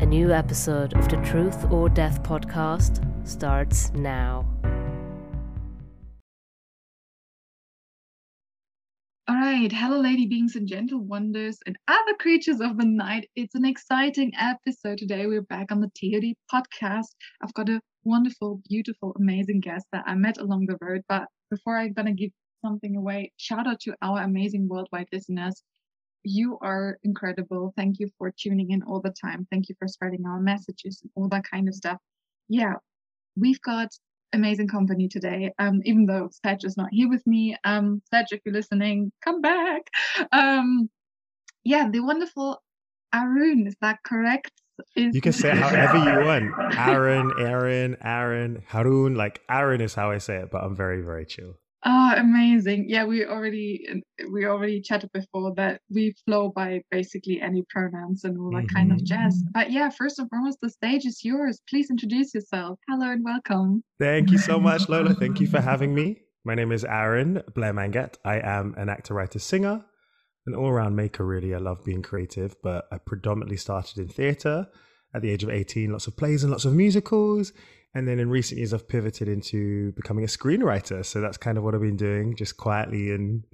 A new episode of the Truth or Death podcast starts now. All right, hello, lady beings and gentle wonders and other creatures of the night. It's an exciting episode today. We're back on the TOD podcast. I've got a wonderful, beautiful, amazing guest that I met along the road. But before I'm gonna give something away, shout out to our amazing worldwide listeners you are incredible. Thank you for tuning in all the time. Thank you for spreading our messages and all that kind of stuff. Yeah, we've got amazing company today. Um, even though Sedge is not here with me. Um, Sedge, if you're listening, come back. Um, yeah, the wonderful Arun, is that correct? Is you can say it however you want. Aaron, Aaron, Aaron, Harun. Like Aaron is how I say it, but I'm very, very chill. Oh, amazing! Yeah, we already we already chatted before that we flow by basically any pronouns and all that mm-hmm. kind of jazz. Mm-hmm. But yeah, first and foremost, the stage is yours. Please introduce yourself. Hello and welcome. Thank you so much, Lola. Thank you for having me. My name is Aaron Blair Mangat. I am an actor, writer, singer, an all-around maker. Really, I love being creative, but I predominantly started in theatre at the age of 18. Lots of plays and lots of musicals and then in recent years, I've pivoted into becoming a screenwriter. So that's kind of what I've been doing, just quietly and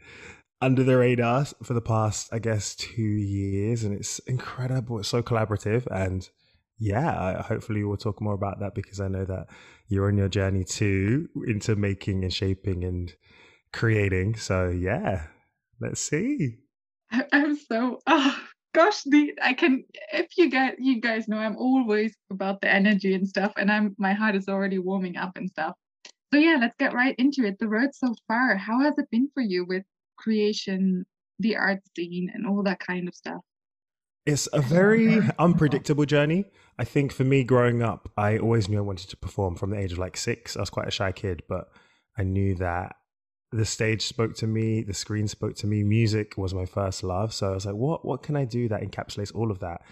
under the radar for the past, I guess, two years. And it's incredible. It's so collaborative. And yeah, hopefully we'll talk more about that because I know that you're on your journey too into making and shaping and creating. So yeah, let's see. I'm so, oh, gosh the i can if you get you guys know i'm always about the energy and stuff and i'm my heart is already warming up and stuff. So yeah let's get right into it. The road so far how has it been for you with creation the art scene and all that kind of stuff? It's a very unpredictable journey. I think for me growing up i always knew i wanted to perform from the age of like six. I was quite a shy kid but i knew that the stage spoke to me, the screen spoke to me, music was my first love. So I was like, what what can I do that encapsulates all of that?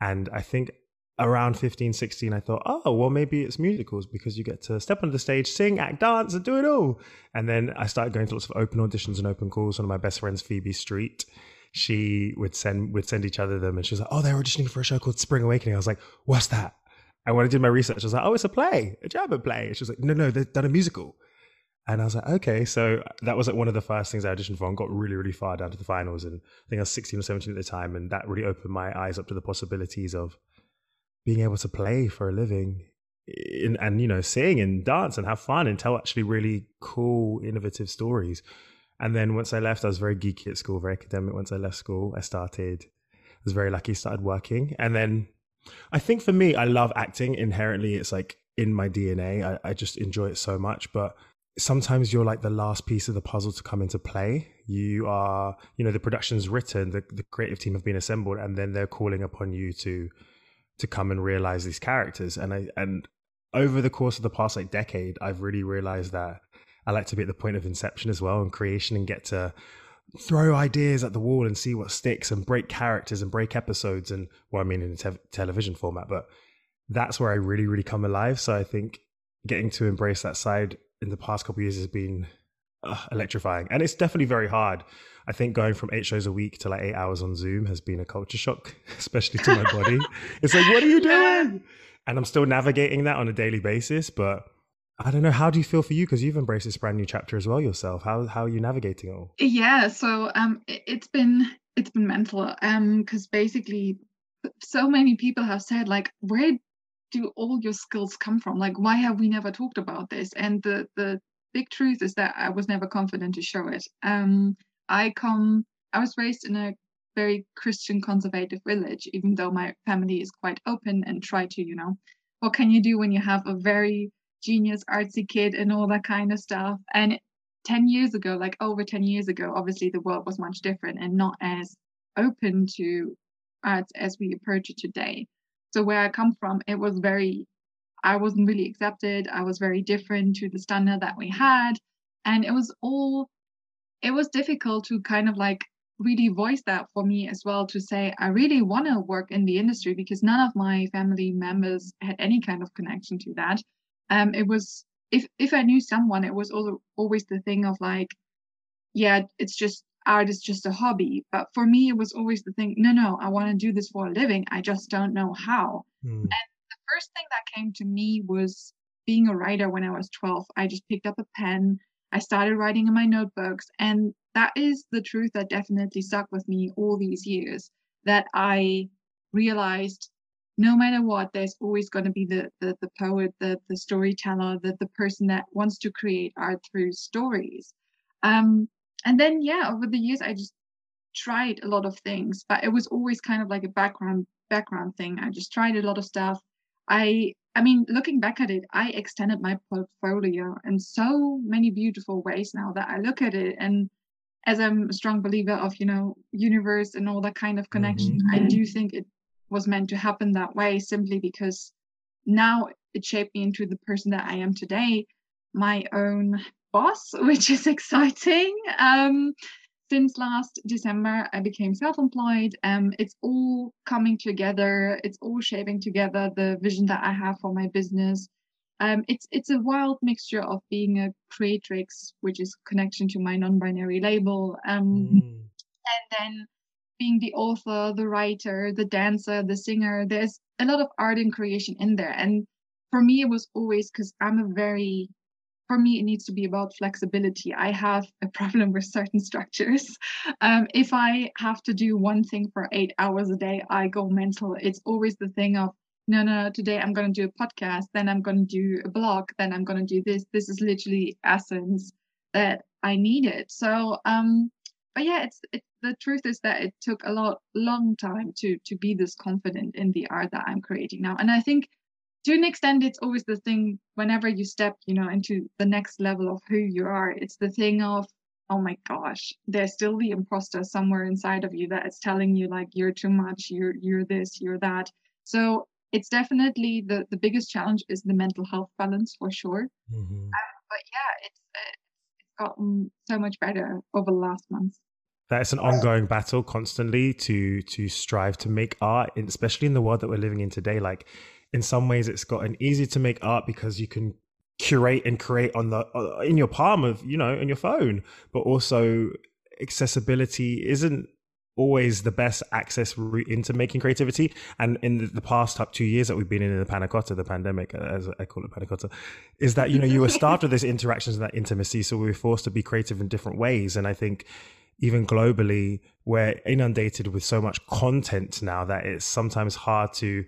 And I think around 15, 16, I thought, oh, well, maybe it's musicals because you get to step onto the stage, sing, act, dance, and do it all. And then I started going to lots of open auditions and open calls. One of my best friends, Phoebe Street, she would send would send each other them, and she was like, oh, they're auditioning for a show called Spring Awakening. I was like, what's that? And when I did my research, I was like, oh, it's a play, a German play. And she was like, no, no, they've done a musical. And I was like, okay, so that was like one of the first things I auditioned for and got really, really far down to the finals. And I think I was 16 or 17 at the time. And that really opened my eyes up to the possibilities of being able to play for a living in, and, you know, sing and dance and have fun and tell actually really cool, innovative stories. And then once I left, I was very geeky at school, very academic. Once I left school, I started, I was very lucky, started working. And then I think for me, I love acting inherently. It's like in my DNA. I, I just enjoy it so much. But sometimes you're like the last piece of the puzzle to come into play. You are, you know, the production's written, the, the creative team have been assembled, and then they're calling upon you to to come and realize these characters. And I and over the course of the past like decade, I've really realized that I like to be at the point of inception as well and creation and get to throw ideas at the wall and see what sticks and break characters and break episodes and well, I mean in a te- television format, but that's where I really, really come alive. So I think getting to embrace that side in the past couple years has been uh, electrifying, and it's definitely very hard. I think going from eight shows a week to like eight hours on Zoom has been a culture shock, especially to my body. It's like, what are you doing? And I'm still navigating that on a daily basis, but I don't know. How do you feel for you? Because you've embraced this brand new chapter as well yourself. How how are you navigating it all? Yeah, so um, it's been it's been mental. Um, because basically, so many people have said like, where do all your skills come from? Like, why have we never talked about this? And the the big truth is that I was never confident to show it. Um, I come, I was raised in a very Christian conservative village, even though my family is quite open and try to, you know, what can you do when you have a very genius artsy kid and all that kind of stuff? And 10 years ago, like over 10 years ago, obviously the world was much different and not as open to arts as we approach it today. So where I come from, it was very, I wasn't really accepted. I was very different to the standard that we had. And it was all, it was difficult to kind of like really voice that for me as well to say, I really want to work in the industry because none of my family members had any kind of connection to that. Um, it was, if, if I knew someone, it was also always the thing of like, yeah, it's just art is just a hobby. But for me, it was always the thing, no, no, I want to do this for a living. I just don't know how. Mm. And the first thing that came to me was being a writer when I was 12. I just picked up a pen, I started writing in my notebooks. And that is the truth that definitely stuck with me all these years that I realized no matter what, there's always going to be the, the, the poet, the, the storyteller, the, the person that wants to create art through stories. Um, and then yeah over the years i just tried a lot of things but it was always kind of like a background background thing. I just tried a lot of stuff. I i mean looking back at it i extended my portfolio in so many beautiful ways now that i look at it. And as i'm a strong believer of you know universe and all that kind of connection mm-hmm. i do think it was meant to happen that way simply because now it shaped me into the person that i am today. My own boss, which is exciting. Um, since last December, I became self employed. Um, it's all coming together, it's all shaping together the vision that I have for my business. Um, it's it's a wild mixture of being a creatrix, which is connection to my non-binary label, um, mm. and then being the author, the writer, the dancer, the singer. There's a lot of art and creation in there, and for me, it was always because I'm a very for me, it needs to be about flexibility. I have a problem with certain structures. Um, if I have to do one thing for eight hours a day, I go mental. It's always the thing of, no, no, today I'm going to do a podcast, then I'm going to do a blog, then I'm going to do this. This is literally essence that I needed. So, um, but yeah, it's, it's the truth is that it took a lot, long time to to be this confident in the art that I'm creating now. And I think to an extent it's always the thing whenever you step you know into the next level of who you are it's the thing of oh my gosh there's still the imposter somewhere inside of you that is telling you like you're too much you're you're this you're that. So it's definitely the the biggest challenge is the mental health balance for sure. Mm-hmm. um, but yeah it's uh, it's gotten so much better over the last months. That's an ongoing battle constantly to to strive to make art especially in the world that we're living in today. Like in some ways it's gotten easy to make art because you can curate and create on the uh, in your palm of you know in your phone. But also accessibility isn't always the best access route into making creativity. And in the past up two years that we've been in the panna cotta the pandemic as i call it panna cotta is that you know you were starved of these interactions and that intimacy so we were forced to be creative in different ways. And i think even globally we're inundated with so much content now that it's sometimes hard to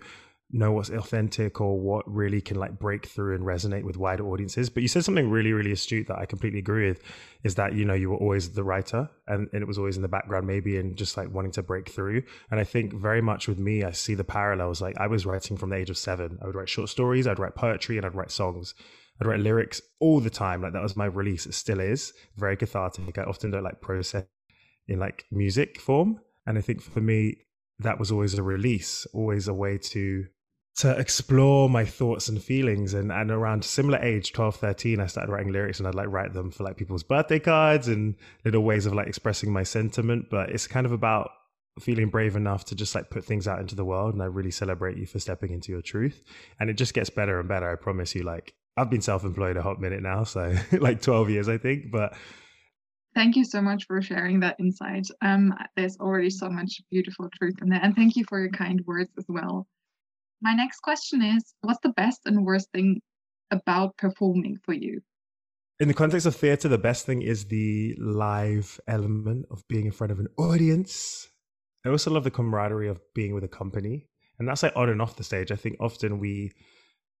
know what's authentic or what really can like break through and resonate with wider audiences. But you said something really, really astute that I completely agree with is that, you know, you were always the writer and, and it was always in the background, maybe, and just like wanting to break through. And I think very much with me, I see the parallels. Like I was writing from the age of seven. I would write short stories, I'd write poetry, and I'd write songs. I'd write lyrics all the time. Like that was my release. It still is very cathartic. I often don't like process in like music form. And I think for me, that was always a release, always a way to to explore my thoughts and feelings and, and around similar age 12 13 i started writing lyrics and i'd like write them for like people's birthday cards and little ways of like expressing my sentiment but it's kind of about feeling brave enough to just like put things out into the world and i really celebrate you for stepping into your truth and it just gets better and better i promise you like i've been self-employed a hot minute now so like 12 years i think but Thank you so much for sharing that insight. Um, there's already so much beautiful truth in there. And thank you for your kind words as well. My next question is what's the best and worst thing about performing for you? In the context of theatre, the best thing is the live element of being in front of an audience. I also love the camaraderie of being with a company. And that's like on and off the stage. I think often we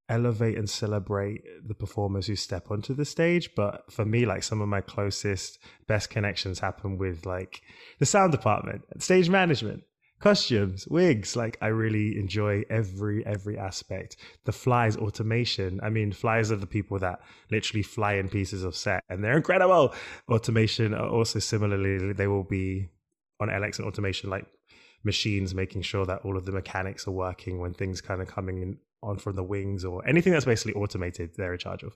elevate and celebrate the performers who step onto the stage. But for me, like some of my closest, best connections happen with like the sound department, stage management, costumes wigs like i really enjoy every every aspect. The flies automation i mean flies are the people that literally fly in pieces of set and they're incredible. Automation are also similarly they will be on lx and automation like machines making sure that all of the mechanics are working when things kind of coming in on from the wings or anything that's basically automated they're in charge of.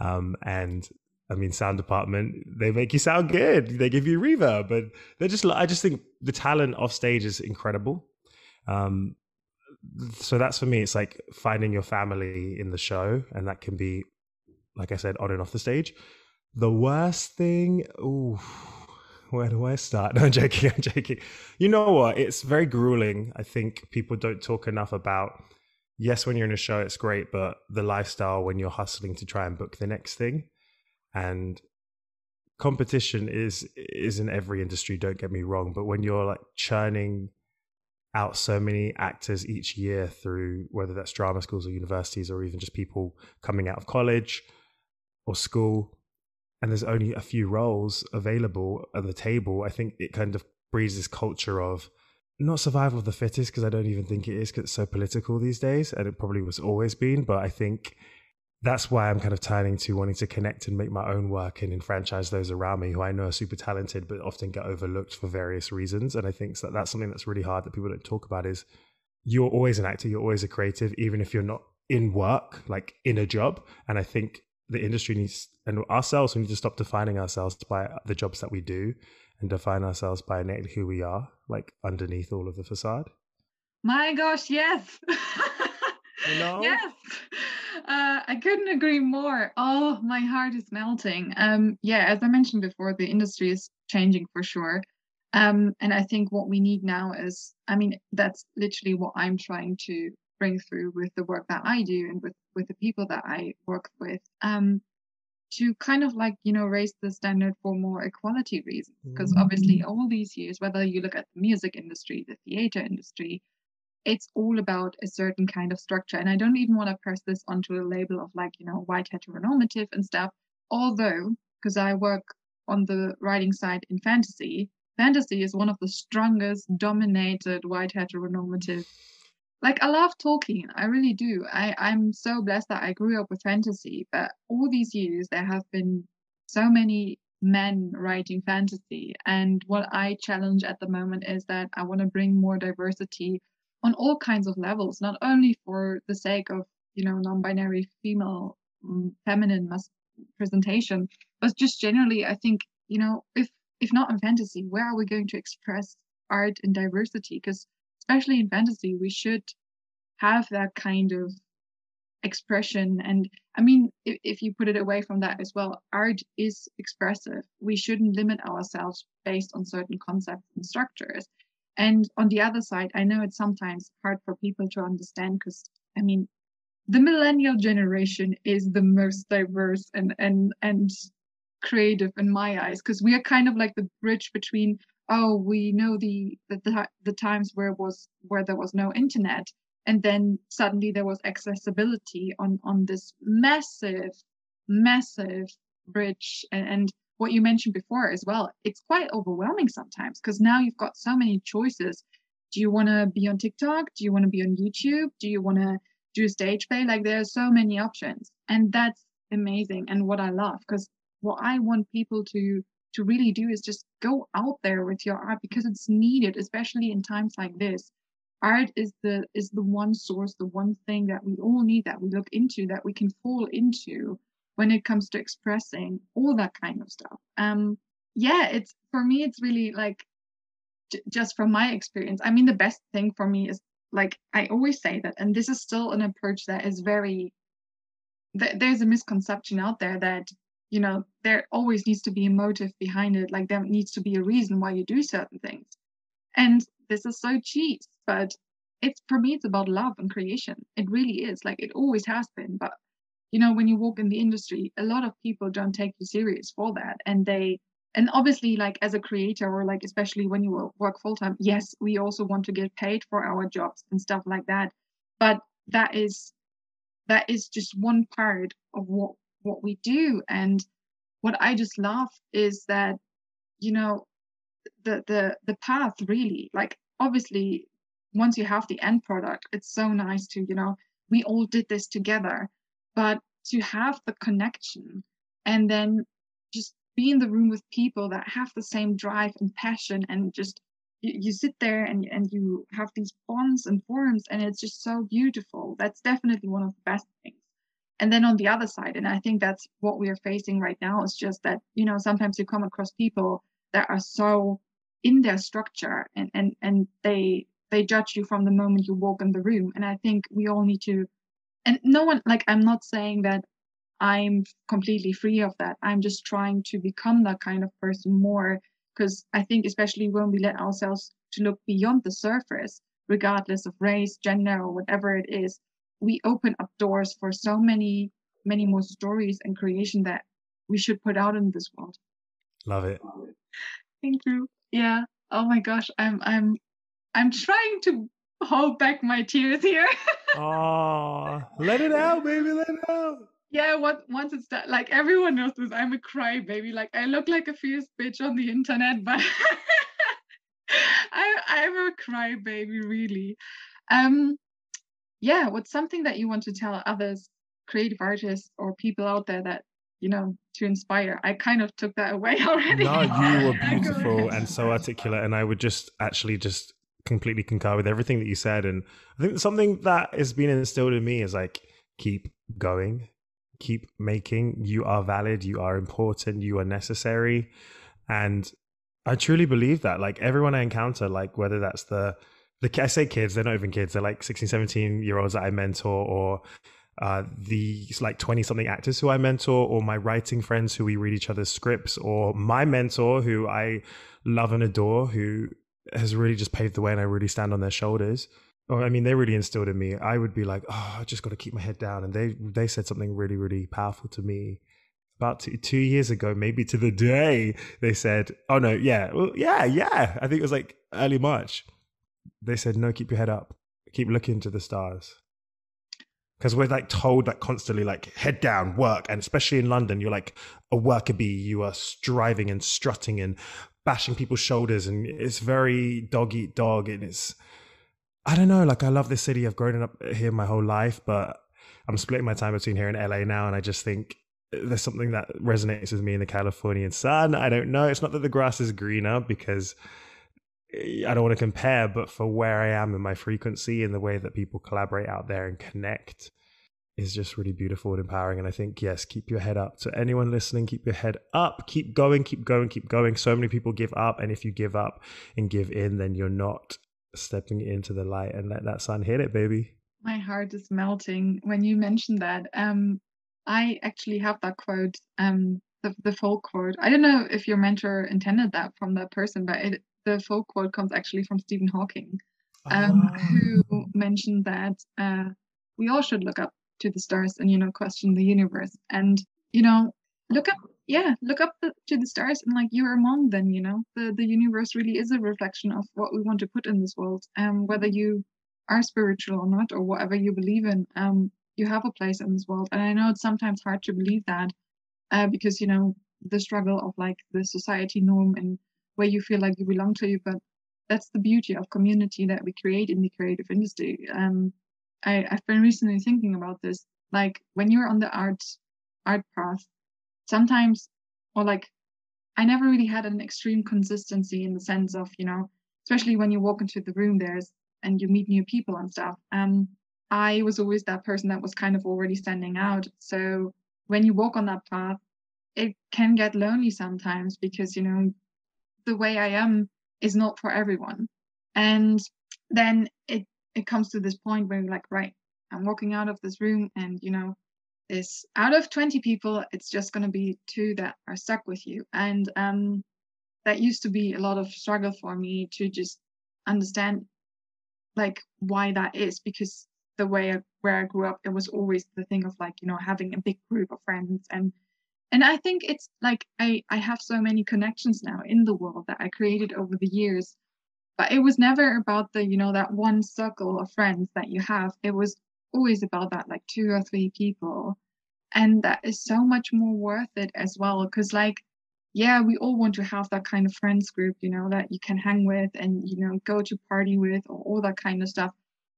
Um, and I mean, sound department, they make you sound good. They give you reverb, but they're just, I just think the talent off stage is incredible. Um, so that's for me, it's like finding your family in the show. And that can be, like I said, on and off the stage. The worst thing, ooh, where do I start? No, I'm joking. I'm joking. You know what? It's very grueling. I think people don't talk enough about. Yes, when you're in a show, it's great, but the lifestyle when you're hustling to try and book the next thing, and competition is is in every industry. Don't get me wrong, but when you're like churning out so many actors each year through whether that's drama schools or universities or even just people coming out of college or school and there's only a few roles available at the table, I think it kind of breeds this culture of not survival of the fittest because I don't even think it is because it's so political these days, and it probably was always been. But I think that's why I'm kind of turning to wanting to connect and make my own work and enfranchise those around me who I know are super talented but often get overlooked for various reasons. And I think that that's something that's really hard that people don't talk about is you're always an actor, you're always a creative, even if you're not in work, like in a job. And I think the industry needs and ourselves we need to stop defining ourselves by the jobs that we do and define ourselves by innately who we are like underneath all of the facade my gosh yes you know? yes uh, i couldn't agree more. Oh my heart is melting. Um yeah as i mentioned before the industry is changing for sure. Um and i think what we need now is i mean that's literally what i'm trying to bring through with the work that I do and with with the people that I work with um, to kind of like you know raise the standard for more equality reasons. Because mm-hmm. obviously all these years whether you look at the music industry the theater industry it's all about a certain kind of structure and i don't even want to press this onto a label of like you know white heteronormative and stuff although because i work on the writing side in fantasy fantasy is one of the strongest dominated white heteronormative like I love Tolkien. I really do. I, I'm so blessed that I grew up with fantasy, but all these years there have been so many men writing fantasy. And what I challenge at the moment is that I want to bring more diversity on all kinds of levels, not only for the sake of, you know, non-binary female um, feminine mas- presentation, but just generally, I think, you know, if if not in fantasy, where are we going to express art and diversity? Because especially in fantasy, we should have that kind of expression. And I mean, if, if you put it away from that as well, art is expressive. We shouldn't limit ourselves based on certain concepts and structures. And on the other side, I know it's sometimes hard for people to understand because, I mean, the millennial generation is the most diverse and and and creative in my eyes because we are kind of like the bridge between oh we know the, the the times where was where there was no internet and then suddenly there was accessibility on on this massive massive bridge and, and what you mentioned before as well it's quite overwhelming sometimes because now you've got so many choices. Do you want to be on tiktok? Do you want to be on youtube? Do you want to do stage play? Like there are so many options and that's amazing and what i love because what i want people to to really do is just go out there with your art because it's needed, especially in times like this. Art is the is the one source, the one thing that we all need, that we look into, that we can fall into when it comes to expressing all that kind of stuff. Um, yeah, it's for me, it's really like j- just from my experience. I mean, the best thing for me is like I always say that, and this is still an approach that is very. Th- there's a misconception out there that you know there always needs to be a motive behind it like there needs to be a reason why you do certain things and this is so cheap but it's for me it's about love and creation it really is like it always has been but you know when you walk in the industry a lot of people don't take you serious for that. And they and obviously like as a creator or like especially when you work full time yes we also want to get paid for our jobs and stuff like that. But that is that is just one part of what what we do. And what i just love is that you know the the the path really. Like obviously once you have the end product it's so nice to you know we all did this together but to have the connection and then just be in the room with people that have the same drive and passion and just you, you sit there and and you have these bonds and forms and it's just so beautiful. That's definitely one of the best things. And then on the other side and i think that's what we are facing right now is just that you know sometimes you come across people that are so in their structure and and and they they judge you from the moment you walk in the room. And i think we all need to and no one like i'm not saying that i'm completely free of that. I'm just trying to become that kind of person more because i think especially when we let ourselves to look beyond the surface regardless of race gender or whatever it is we open up doors for so many many more stories and creation that we should put out in this world. Love it. Thank you. Yeah. Oh my gosh. I'm i'm i'm trying to hold back my tears here. Oh let it out baby let it out. Yeah what once it's done like everyone knows this i'm a cry baby like i look like a fierce bitch on the internet but i i'm a cry baby really. Um yeah what's something that you want to tell others creative artists or people out there that you know to inspire? I kind of took that away already. No you were beautiful and so articulate and i would just actually just completely concur with everything that you said and i think something that has been instilled in me is like keep going keep making you are valid you are important you are necessary and i truly believe that like everyone i encounter like whether that's the the I say kids, they're not even kids. They're like 16, 17 year olds that I mentor, or uh, the like 20 something actors who I mentor, or my writing friends who we read each other's scripts, or my mentor who I love and adore, who has really just paved the way and I really stand on their shoulders. Or, I mean, they really instilled in me. I would be like, oh, I just got to keep my head down. And they, they said something really, really powerful to me about two, two years ago, maybe to the day. They said, oh no, yeah, well, yeah, yeah. I think it was like early March they said, no, keep your head up, keep looking to the stars. Because we're like told like constantly like head down, work, and especially in London, you're like a worker bee. You are striving and strutting and bashing people's shoulders, and it's very dog eat dog. And it's I don't know. Like I love this city. I've grown up here my whole life, but I'm splitting my time between here and LA now, and I just think there's something that resonates with me in the Californian sun. I don't know. It's not that the grass is greener because I don't want to compare, but for where I am in my frequency and the way that people collaborate out there and connect is just really beautiful and empowering. And I think, yes, keep your head up. So, anyone listening, keep your head up, keep going, keep going, keep going. So many people give up. And if you give up and give in, then you're not stepping into the light and let that sun hit it, baby. My heart is melting when you mentioned that. Um, I actually have that quote, um, the, the full quote. I don't know if your mentor intended that from that person, but it the full quote comes actually from Stephen Hawking, um, oh. who mentioned that uh, we all should look up to the stars and you know question the universe and you know look up yeah look up the, to the stars and like you're among them you know the the universe really is a reflection of what we want to put in this world um whether you are spiritual or not or whatever you believe in um you have a place in this world and i know it's sometimes hard to believe that uh, because you know the struggle of like the society norm and where you feel like you belong to you. But that's the beauty of community that we create in the creative industry. Um, I, I've been recently thinking about this. Like when you're on the art art path, sometimes or like I never really had an extreme consistency in the sense of, you know, especially when you walk into the room there's and you meet new people and stuff. Um, I was always that person that was kind of already standing out. So when you walk on that path, it can get lonely sometimes because, you know, the way I am is not for everyone. And then it it comes to this point where you're like, right, I'm walking out of this room and you know, this out of 20 people, it's just gonna be two that are stuck with you. And um that used to be a lot of struggle for me to just understand like why that is because the way I, where I grew up, it was always the thing of like, you know, having a big group of friends and and i think it's like i i have so many connections now in the world that i created over the years but it was never about the you know that one circle of friends that you have. It was always about that like two or three people. And that is so much more worth it as well because like yeah we all want to have that kind of friends group you know that you can hang with and you know go to party with or all that kind of stuff.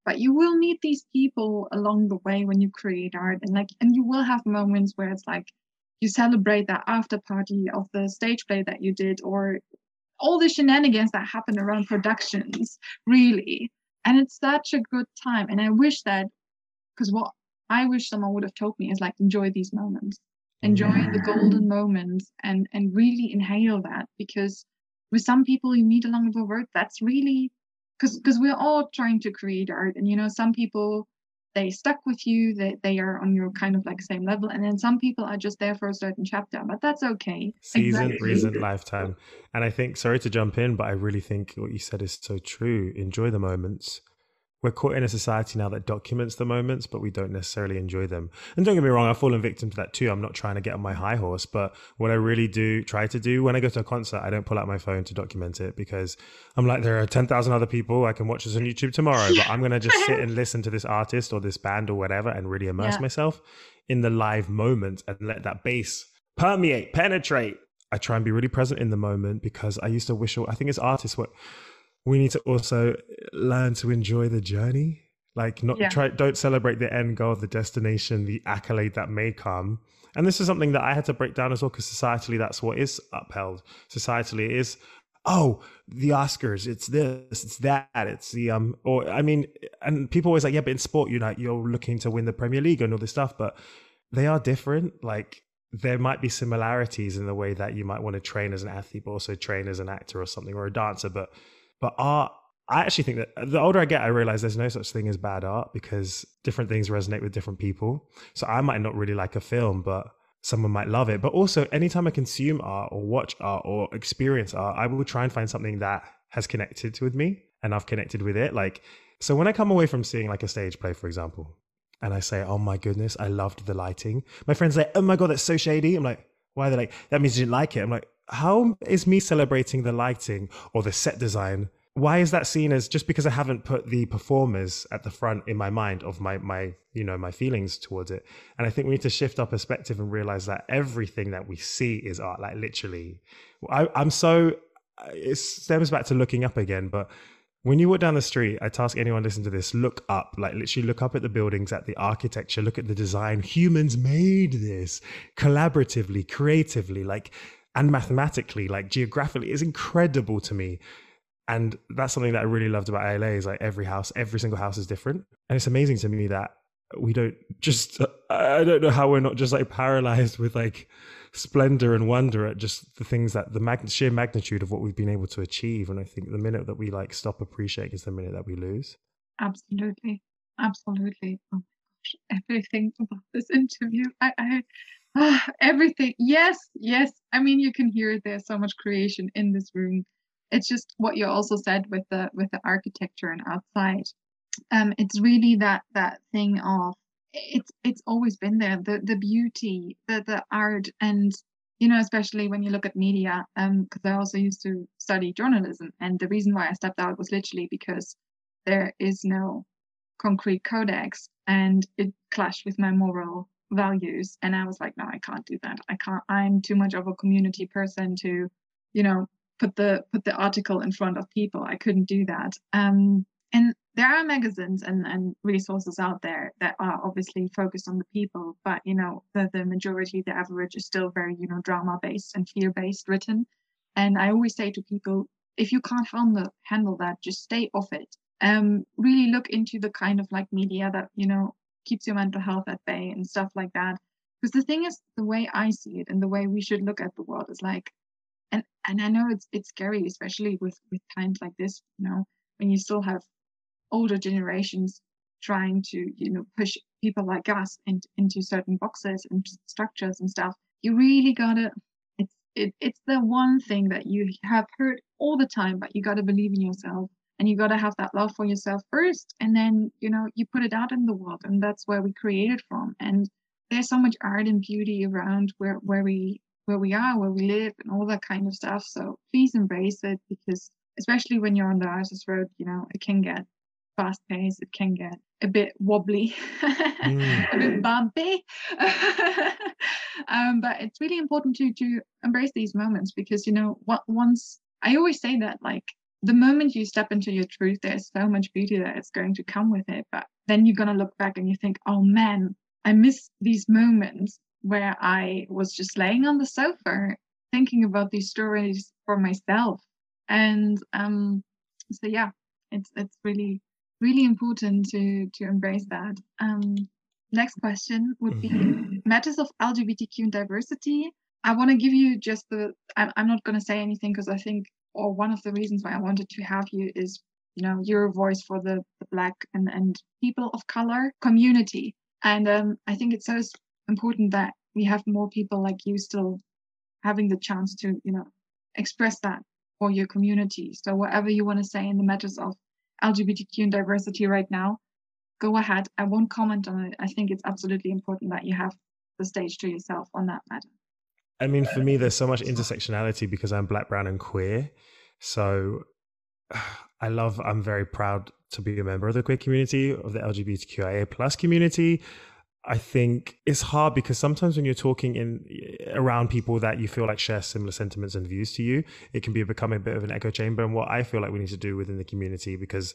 But you will meet these people along the way when you create art and like and you will have moments where it's like you celebrate that after party of the stage play that you did or all the shenanigans that happen around productions, really. And it's such a good time. And I wish that, because what I wish someone would have told me is like, enjoy these moments, enjoy the mm. golden moments, and and really inhale that. Because with some people you meet along the road, that's really because because we're all trying to create art, and you know, some people they stuck with you they, they are on your kind of like same level and then some people are just there for a certain chapter but that's okay. Season exactly. reason lifetime. And i think sorry to jump in but i really think what you said is so true. Enjoy the moments we're caught in a society now that documents the moments, but we don't necessarily enjoy them. And don't get me wrong, I've fallen victim to that too. I'm not trying to get on my high horse, but what I really do try to do when I go to a concert, I don't pull out my phone to document it because I'm like, there are 10,000 other people. I can watch this on YouTube tomorrow, but I'm going to just sit and listen to this artist or this band or whatever and really immerse yeah. myself in the live moment and let that bass permeate, penetrate. I try and be really present in the moment because I used to wish, I think as artists, what we need to also learn to enjoy the journey. Like not yeah. try don't celebrate the end goal the destination the accolade that may come. And this is something that i had to break down as well because societally that's what is upheld. Societally is oh the oscars it's this it's that it's the um or i mean and people always like yeah but in sport you're like you're looking to win the premier league and all this stuff but they are different. Like there might be similarities in the way that you might want to train as an athlete but also train as an actor or something or a dancer but but art, I actually think that uh, the older I get, I realize there's no such thing as bad art because different things resonate with different people. So I might not really like a film, but someone might love it. But also, anytime I consume art or watch art or experience art, I will try and find something that has connected with me and I've connected with it. Like, so when I come away from seeing like a stage play, for example, and I say, oh my goodness, I loved the lighting, my friends say, oh my God, that's so shady. I'm like, why are they like, that means you didn't like it. I'm like, how is me celebrating the lighting or the set design? Why is that seen as just because I haven't put the performers at the front in my mind of my my you know my feelings towards it? And I think we need to shift our perspective and realize that everything that we see is art. Like literally, I, I'm so it stems back to looking up again, but when you walk down the street, I task anyone listen to this, look up, like literally look up at the buildings, at the architecture, look at the design. Humans made this collaboratively, creatively, like and mathematically, like geographically, is incredible to me. And that's something that I really loved about LA is like every house, every single house is different. And it's amazing to me that we don't just, I don't know how we're not just like paralyzed with like splendor and wonder at just the things that the mag- sheer magnitude of what we've been able to achieve. And I think the minute that we like stop appreciating is the minute that we lose. Absolutely. Absolutely. Oh. Everything about this interview. I, I Everything. Yes, yes. I mean, you can hear there's so much creation in this room. It's just what you also said with the with the architecture and outside. Um, it's really that that thing of it's it's always been there. The the beauty, the the art, and you know, especially when you look at media. Um, because I also used to study journalism, and the reason why I stepped out was literally because there is no concrete codex, and it clashed with my moral values. And i was like no i can't do that. I can't i'm too much of a community person to you know put the put the article in front of people. I couldn't do that. Um and there are magazines and, and resources out there that are obviously focused on the people but you know the, the majority the average is still very you know drama based and fear based written. And i always say to people if you can't handle handle that just stay off it. Um really look into the kind of like media that you know keeps your mental health at bay and stuff like that. Because the thing is, the way I see it and the way we should look at the world is like, and and I know it's it's scary, especially with with times like this, you know, when you still have older generations trying to you know push people like us into, into certain boxes and structures and stuff. You really gotta. It's it, it's the one thing that you have heard all the time, but you gotta believe in yourself and you got to have that love for yourself first and then you know you put it out in the world and that's where we create it from. And there's so much art and beauty around where where we where we are where we live and all that kind of stuff. So please embrace it because especially when you're on the artist road you know it can get fast paced it can get a bit wobbly mm. a bit bumpy. Um, but it's really important to to embrace these moments because you know what once i always say that like the moment you step into your truth, there's so much beauty that is going to come with it. But then you're going to look back and you think, oh man, I miss these moments where I was just laying on the sofa thinking about these stories for myself And um, so yeah, it's it's really really important to to embrace that. Um, next question would be mm-hmm. matters of LGBTQ diversity. I want to give you just the. I'm, I'm not going to say anything because I think, or one of the reasons why I wanted to have you is, you know, your voice for the, the Black and and people of color community. And um, I think it's so important that we have more people like you still having the chance to, you know, express that for your community. So whatever you want to say in the matters of LGBTQ and diversity right now, go ahead. I won't comment on it. I think it's absolutely important that you have the stage to yourself on that matter. I mean, for me, there's so much intersectionality because I'm black, brown, and queer. So I love, I'm very proud to be a member of the queer community, of the LGBTQIA plus community. I think it's hard because sometimes when you're talking in around people that you feel like share similar sentiments and views to you, it can be become a bit of an echo chamber. And what I feel like we need to do within the community, because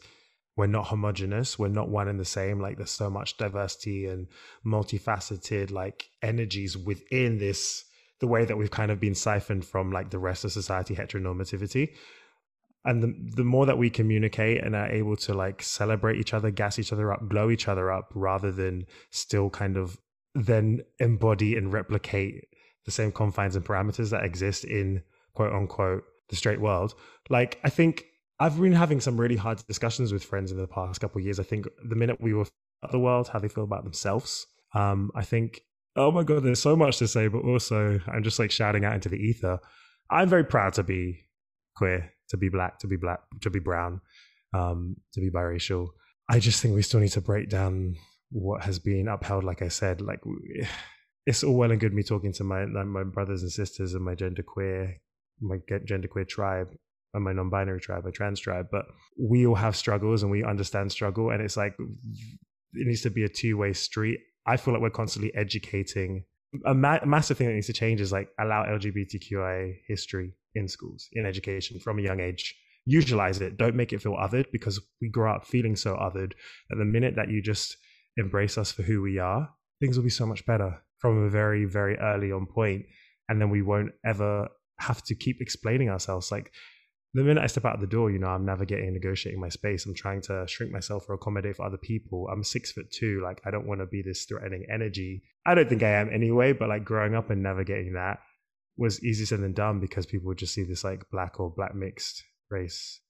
we're not homogenous, we're not one and the same. Like there's so much diversity and multifaceted like energies within this, the way that we've kind of been siphoned from like the rest of society heteronormativity. And the, the more that we communicate and are able to like celebrate each other gas each other up blow each other up rather than still kind of then embody and replicate the same confines and parameters that exist in quote unquote the straight world like i think i've been having some really hard discussions with friends in the past couple years. I think the minute we were the world how they feel about themselves. Um i think oh my god there's so much to say but also i'm just like shouting out into the ether i'm very proud to be queer to be black, to be black, to be brown, um, to be biracial. I just think we still need to break down what has been upheld. Like I said, like it's all well and good me talking to my my brothers and sisters and my gender queer, my gender queer tribe and my non-binary tribe, my trans tribe, but we all have struggles and we understand struggle, and it's like it needs to be a two-way street. I feel like we're constantly educating. A, ma- massive thing that needs to change is like allow LGBTQI history in schools, in education from a young age. Utilize it. Don't make it feel othered because we grow up feeling so othered that the minute that you just embrace us for who we are, things will be so much better from a very, very early on point. And then we won't ever have to keep explaining ourselves. Like the minute I step out the door, you know, I'm navigating, negotiating my space. I'm trying to shrink myself or accommodate for other people. I'm six foot two. Like, I don't want to be this threatening energy. I don't think I am anyway, but like growing up and navigating that, was easier said than done because people would just see this like black or black mixed race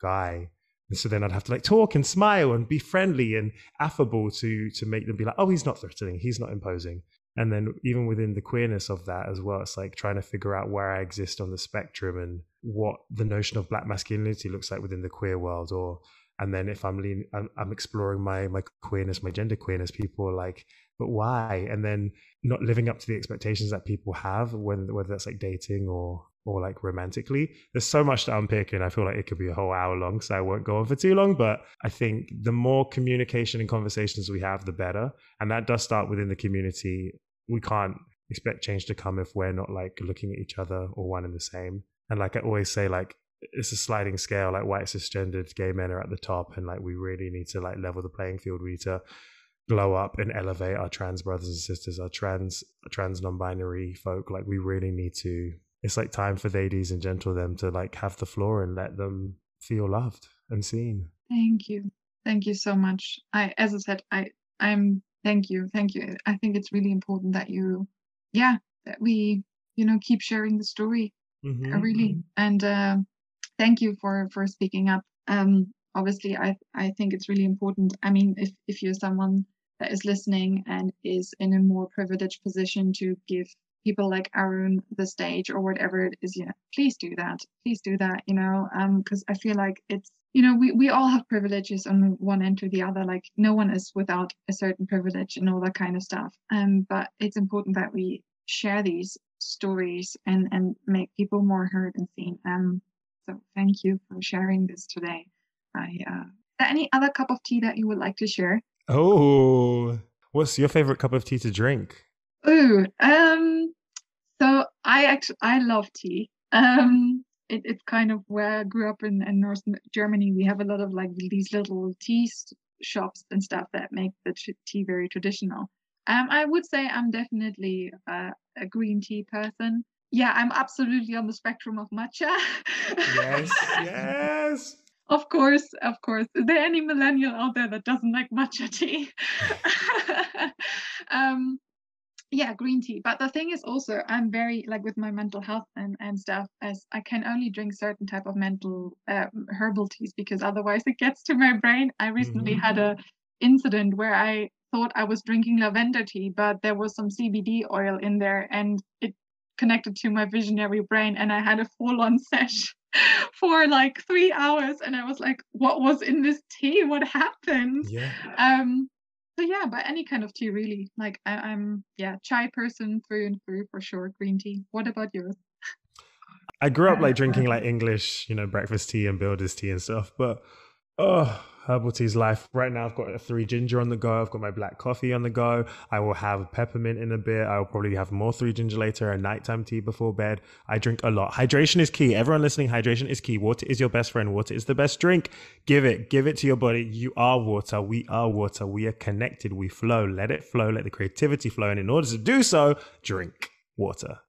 guy and so then I'd have to like talk and smile and be friendly and affable to to make them be like, oh, he's not threatening, he's not imposing. And then even within the queerness of that as well, it's like trying to figure out where I exist on the spectrum and what the notion of black masculinity looks like within the queer world. Or and then if I'm lean, I'm, I'm exploring my my queerness, my gender queerness, people are like, but why? And then not living up to the expectations that people have, whether whether that's like dating or or like romantically. There's so much to unpick, and I feel like it could be a whole hour long, so I won't go on for too long. But I think the more communication and conversations we have, the better. And that does start within the community. We can't expect change to come if we're not like looking at each other or one and the same. And like I always say, like it's a sliding scale. Like white cisgendered gay men are at the top, and like we really need to like level the playing field. We need to glow up and elevate our trans brothers and sisters, our trans trans non-binary folk. Like we really need to. It's like time for ladies and gentle them to like have the floor and let them feel loved and seen. Thank you, thank you so much. I, as I said, I I'm thank you, thank you. I think it's really important that you, yeah, that we you know keep sharing the story. Mm-hmm. Really and uh, thank you for for speaking up. Um, obviously i i think it's really important i mean if if you're someone that is listening and is in a more privileged position to give people like Arun the stage or whatever it is, know, please do that. Please do that, you know, because um, I feel like it's, you know, we, we all have privileges on one end to the other. Like no one is without a certain privilege and all that kind of stuff. Um, but it's important that we share these stories and and make people more heard and seen. Um, so thank you for sharing this today. I uh, any other cup of tea that you would like to share? Oh, what's your favorite cup of tea to drink? Oh, um, so I actually I love tea. Um, it, it's kind of where I grew up in, in North Germany. We have a lot of like these little tea shops and stuff that make the tea very traditional. Um, I would say I'm definitely a green tea person. yeah, I'm absolutely on the spectrum of matcha. yes, yes. Of course, of course. Is there any millennial out there that doesn't like matcha tea? um, yeah, green tea. But the thing is also, I'm very like with my mental health and, and stuff, as I can only drink certain type of mental uh, herbal teas because otherwise it gets to my brain. I recently mm-hmm. had a incident where I thought I was drinking lavender tea, but there was some CBD oil in there, and it connected to my visionary brain, and I had a full-on sesh for like three hours and i was like what was in this tea? What happened? Yeah. Um so yeah but any kind of tea really. Like I, am yeah chai person through and through for sure green tea. What about yours? I grew up like drinking like english you know breakfast tea and builder's tea and stuff but oh herbal tea's life. Right now, I've got a three ginger on the go. I've got my black coffee on the go. I will have peppermint in a bit. I will probably have more three ginger later, a nighttime tea before bed. I drink a lot. Hydration is key. Everyone listening, hydration is key. Water is your best friend. Water is the best drink. Give it. Give it to your body. You are water. We are water. We are connected. We flow. Let it flow. Let the creativity flow. And in order to do so, drink water.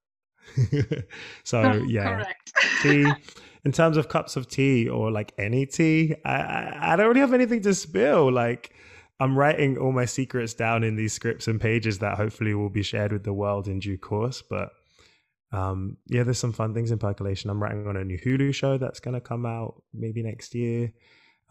so yeah, correct. tea in terms of cups of tea or like any tea, I, I, I don't really have anything to spill. Like I'm writing all my secrets down in these scripts and pages that hopefully will be shared with the world in due course. But um, yeah, there's some fun things in percolation. I'm writing on a new Hulu show that's going to come out maybe next year.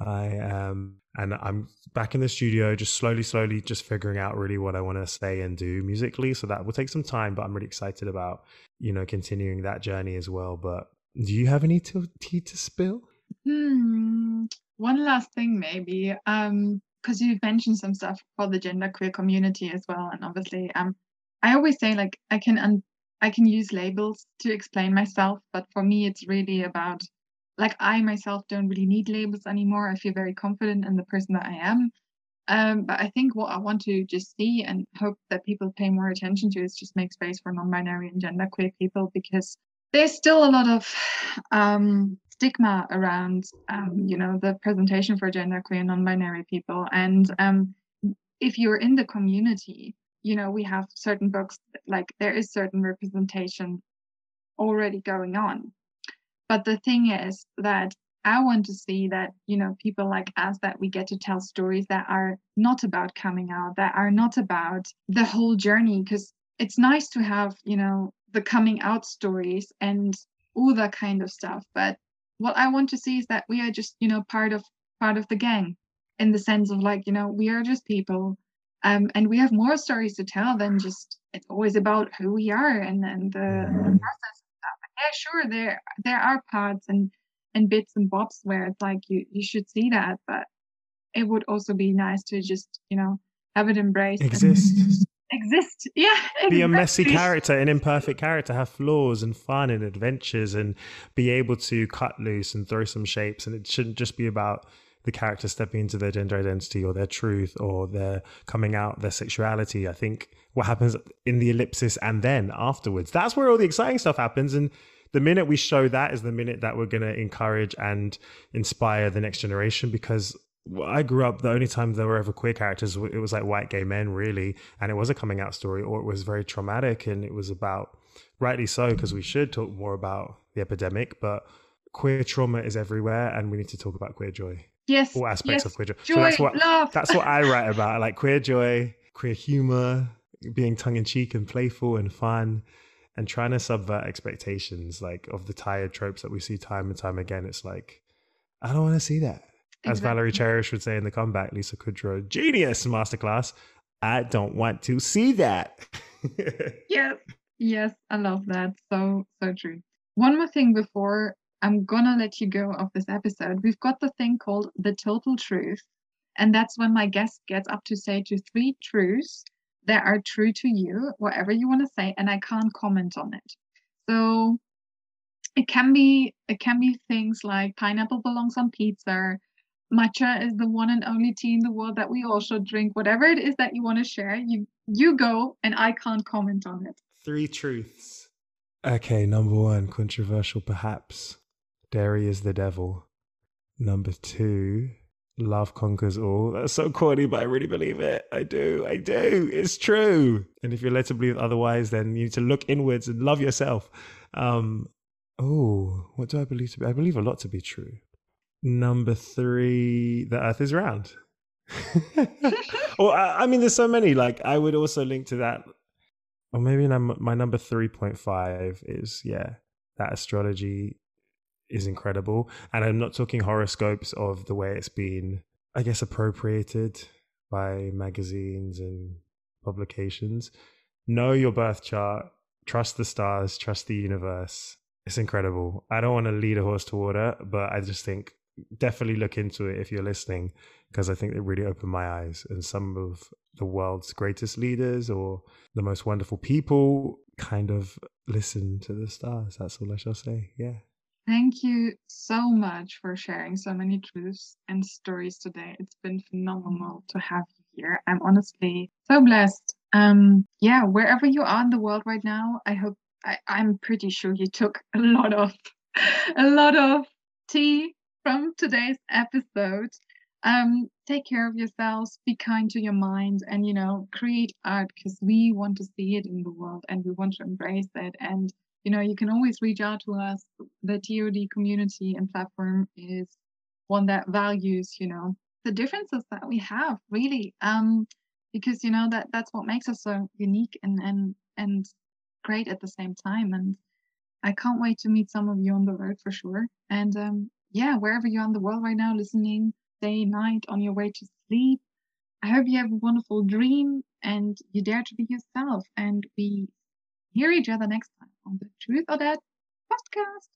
I um and I'm back in the studio, just slowly, slowly, just figuring out really what I want to say and do musically. So that will take some time, but I'm really excited about you know continuing that journey as well. But do you have any tea to spill? Hmm. One last thing, maybe, um, because you've mentioned some stuff for the genderqueer community as well, and obviously, um, I always say like I can un- I can use labels to explain myself, but for me, it's really about like I myself don't really need labels anymore. I feel very confident in the person that I am. Um, but I think what I want to just see and hope that people pay more attention to is just make space for non-binary and genderqueer people because there's still a lot of um, stigma around, um, you know, the presentation for genderqueer and non-binary people. And um, if you're in the community, you know, we have certain books like there is certain representation already going on. But the thing is that I want to see that, you know, people like us that we get to tell stories that are not about coming out, that are not about the whole journey. Because it's nice to have, you know, the coming out stories and all that kind of stuff. But what I want to see is that we are just, you know, part of part of the gang in the sense of like, you know, we are just people. Um, and we have more stories to tell than just it's always about who we are and, and the, the process yeah, sure, there there are parts and and bits and bobs where it's like you you should see that, but it would also be nice to just, you know, have it embraced. Exist exist. Yeah, exactly. be a messy character, an imperfect character, have flaws and fun and adventures, and be able to cut loose and throw some shapes. And it shouldn't just be about the character stepping into their gender identity or their truth or their coming out their sexuality. I think what happens in the ellipsis and then afterwards, that's where all the exciting stuff happens. And the minute we show that is the minute that we're going to encourage and inspire the next generation because I grew up, the only time there were ever queer characters, it was like white gay men, really. And it was a coming out story, or it was very traumatic. And it was about, rightly so, because we should talk more about the epidemic, but queer trauma is everywhere. And we need to talk about queer joy. Yes. All aspects yes. of queer joy. joy so that's what, love. that's what I write about like queer joy, queer humor, being tongue in cheek and playful and fun. And trying to subvert expectations like of the tired tropes that we see time and time again. It's like, I don't want to see that as Valerie Cherish would say in the comeback, Lisa Kudrow, genius masterclass. I don't want to see that. yes, yes, I love that. So, so true. One more thing before I'm gonna let you go of this episode. We've got the thing called the total truth. And that's when my guest gets up to say to three truths that are true to you, whatever you want to say, and I can't comment on it. So it can be it can be things like pineapple belongs on pizza matcha is the one and only tea in the world that we all should drink. Whatever it is that you want to share, you you go, and I can't comment on it. Three truths. Okay, number one, controversial perhaps. Dairy is the devil. Number two, love conquers all. That's so corny, but I really believe it. I do. I do. It's true. And if you're led to believe otherwise, then you need to look inwards and love yourself. Um, oh, what do I believe to be? I believe a lot to be true. Number three, the earth is round. well, I, I, mean, there's so many. Like, I would also link to that. Or maybe my number 3.5 is, yeah, that astrology is incredible. And I'm not talking horoscopes of the way it's been, I guess, appropriated by magazines and publications. Know your birth chart, trust the stars, trust the universe. It's incredible. I don't want to lead a horse to water, but I just think definitely look into it if you're listening, because I think it really opened my eyes. And some of the world's greatest leaders or the most wonderful people kind of listen to the stars. That's all I shall say. Yeah. Thank you so much for sharing so many truths and stories today. It's been phenomenal to have you here. I'm honestly so blessed. Um, yeah, wherever you are in the world right now, I hope I, I'm pretty sure you took a lot of a lot of tea from today's episode. Um, take care of yourselves, be kind to your mind, and you know, create art because we want to see it in the world and we want to embrace it. And you know, you can always reach out to us. The TOD community and platform is one that values, you know, the differences that we have really. Um, because you know that that's what makes us so unique and and and great at the same time. And I can't wait to meet some of you on the road for sure. And um, yeah, wherever you're in the world right now, listening day, night, on your way to sleep. I hope you have a wonderful dream and you dare to be yourself. And we hear each other next time on the Truth or That podcast.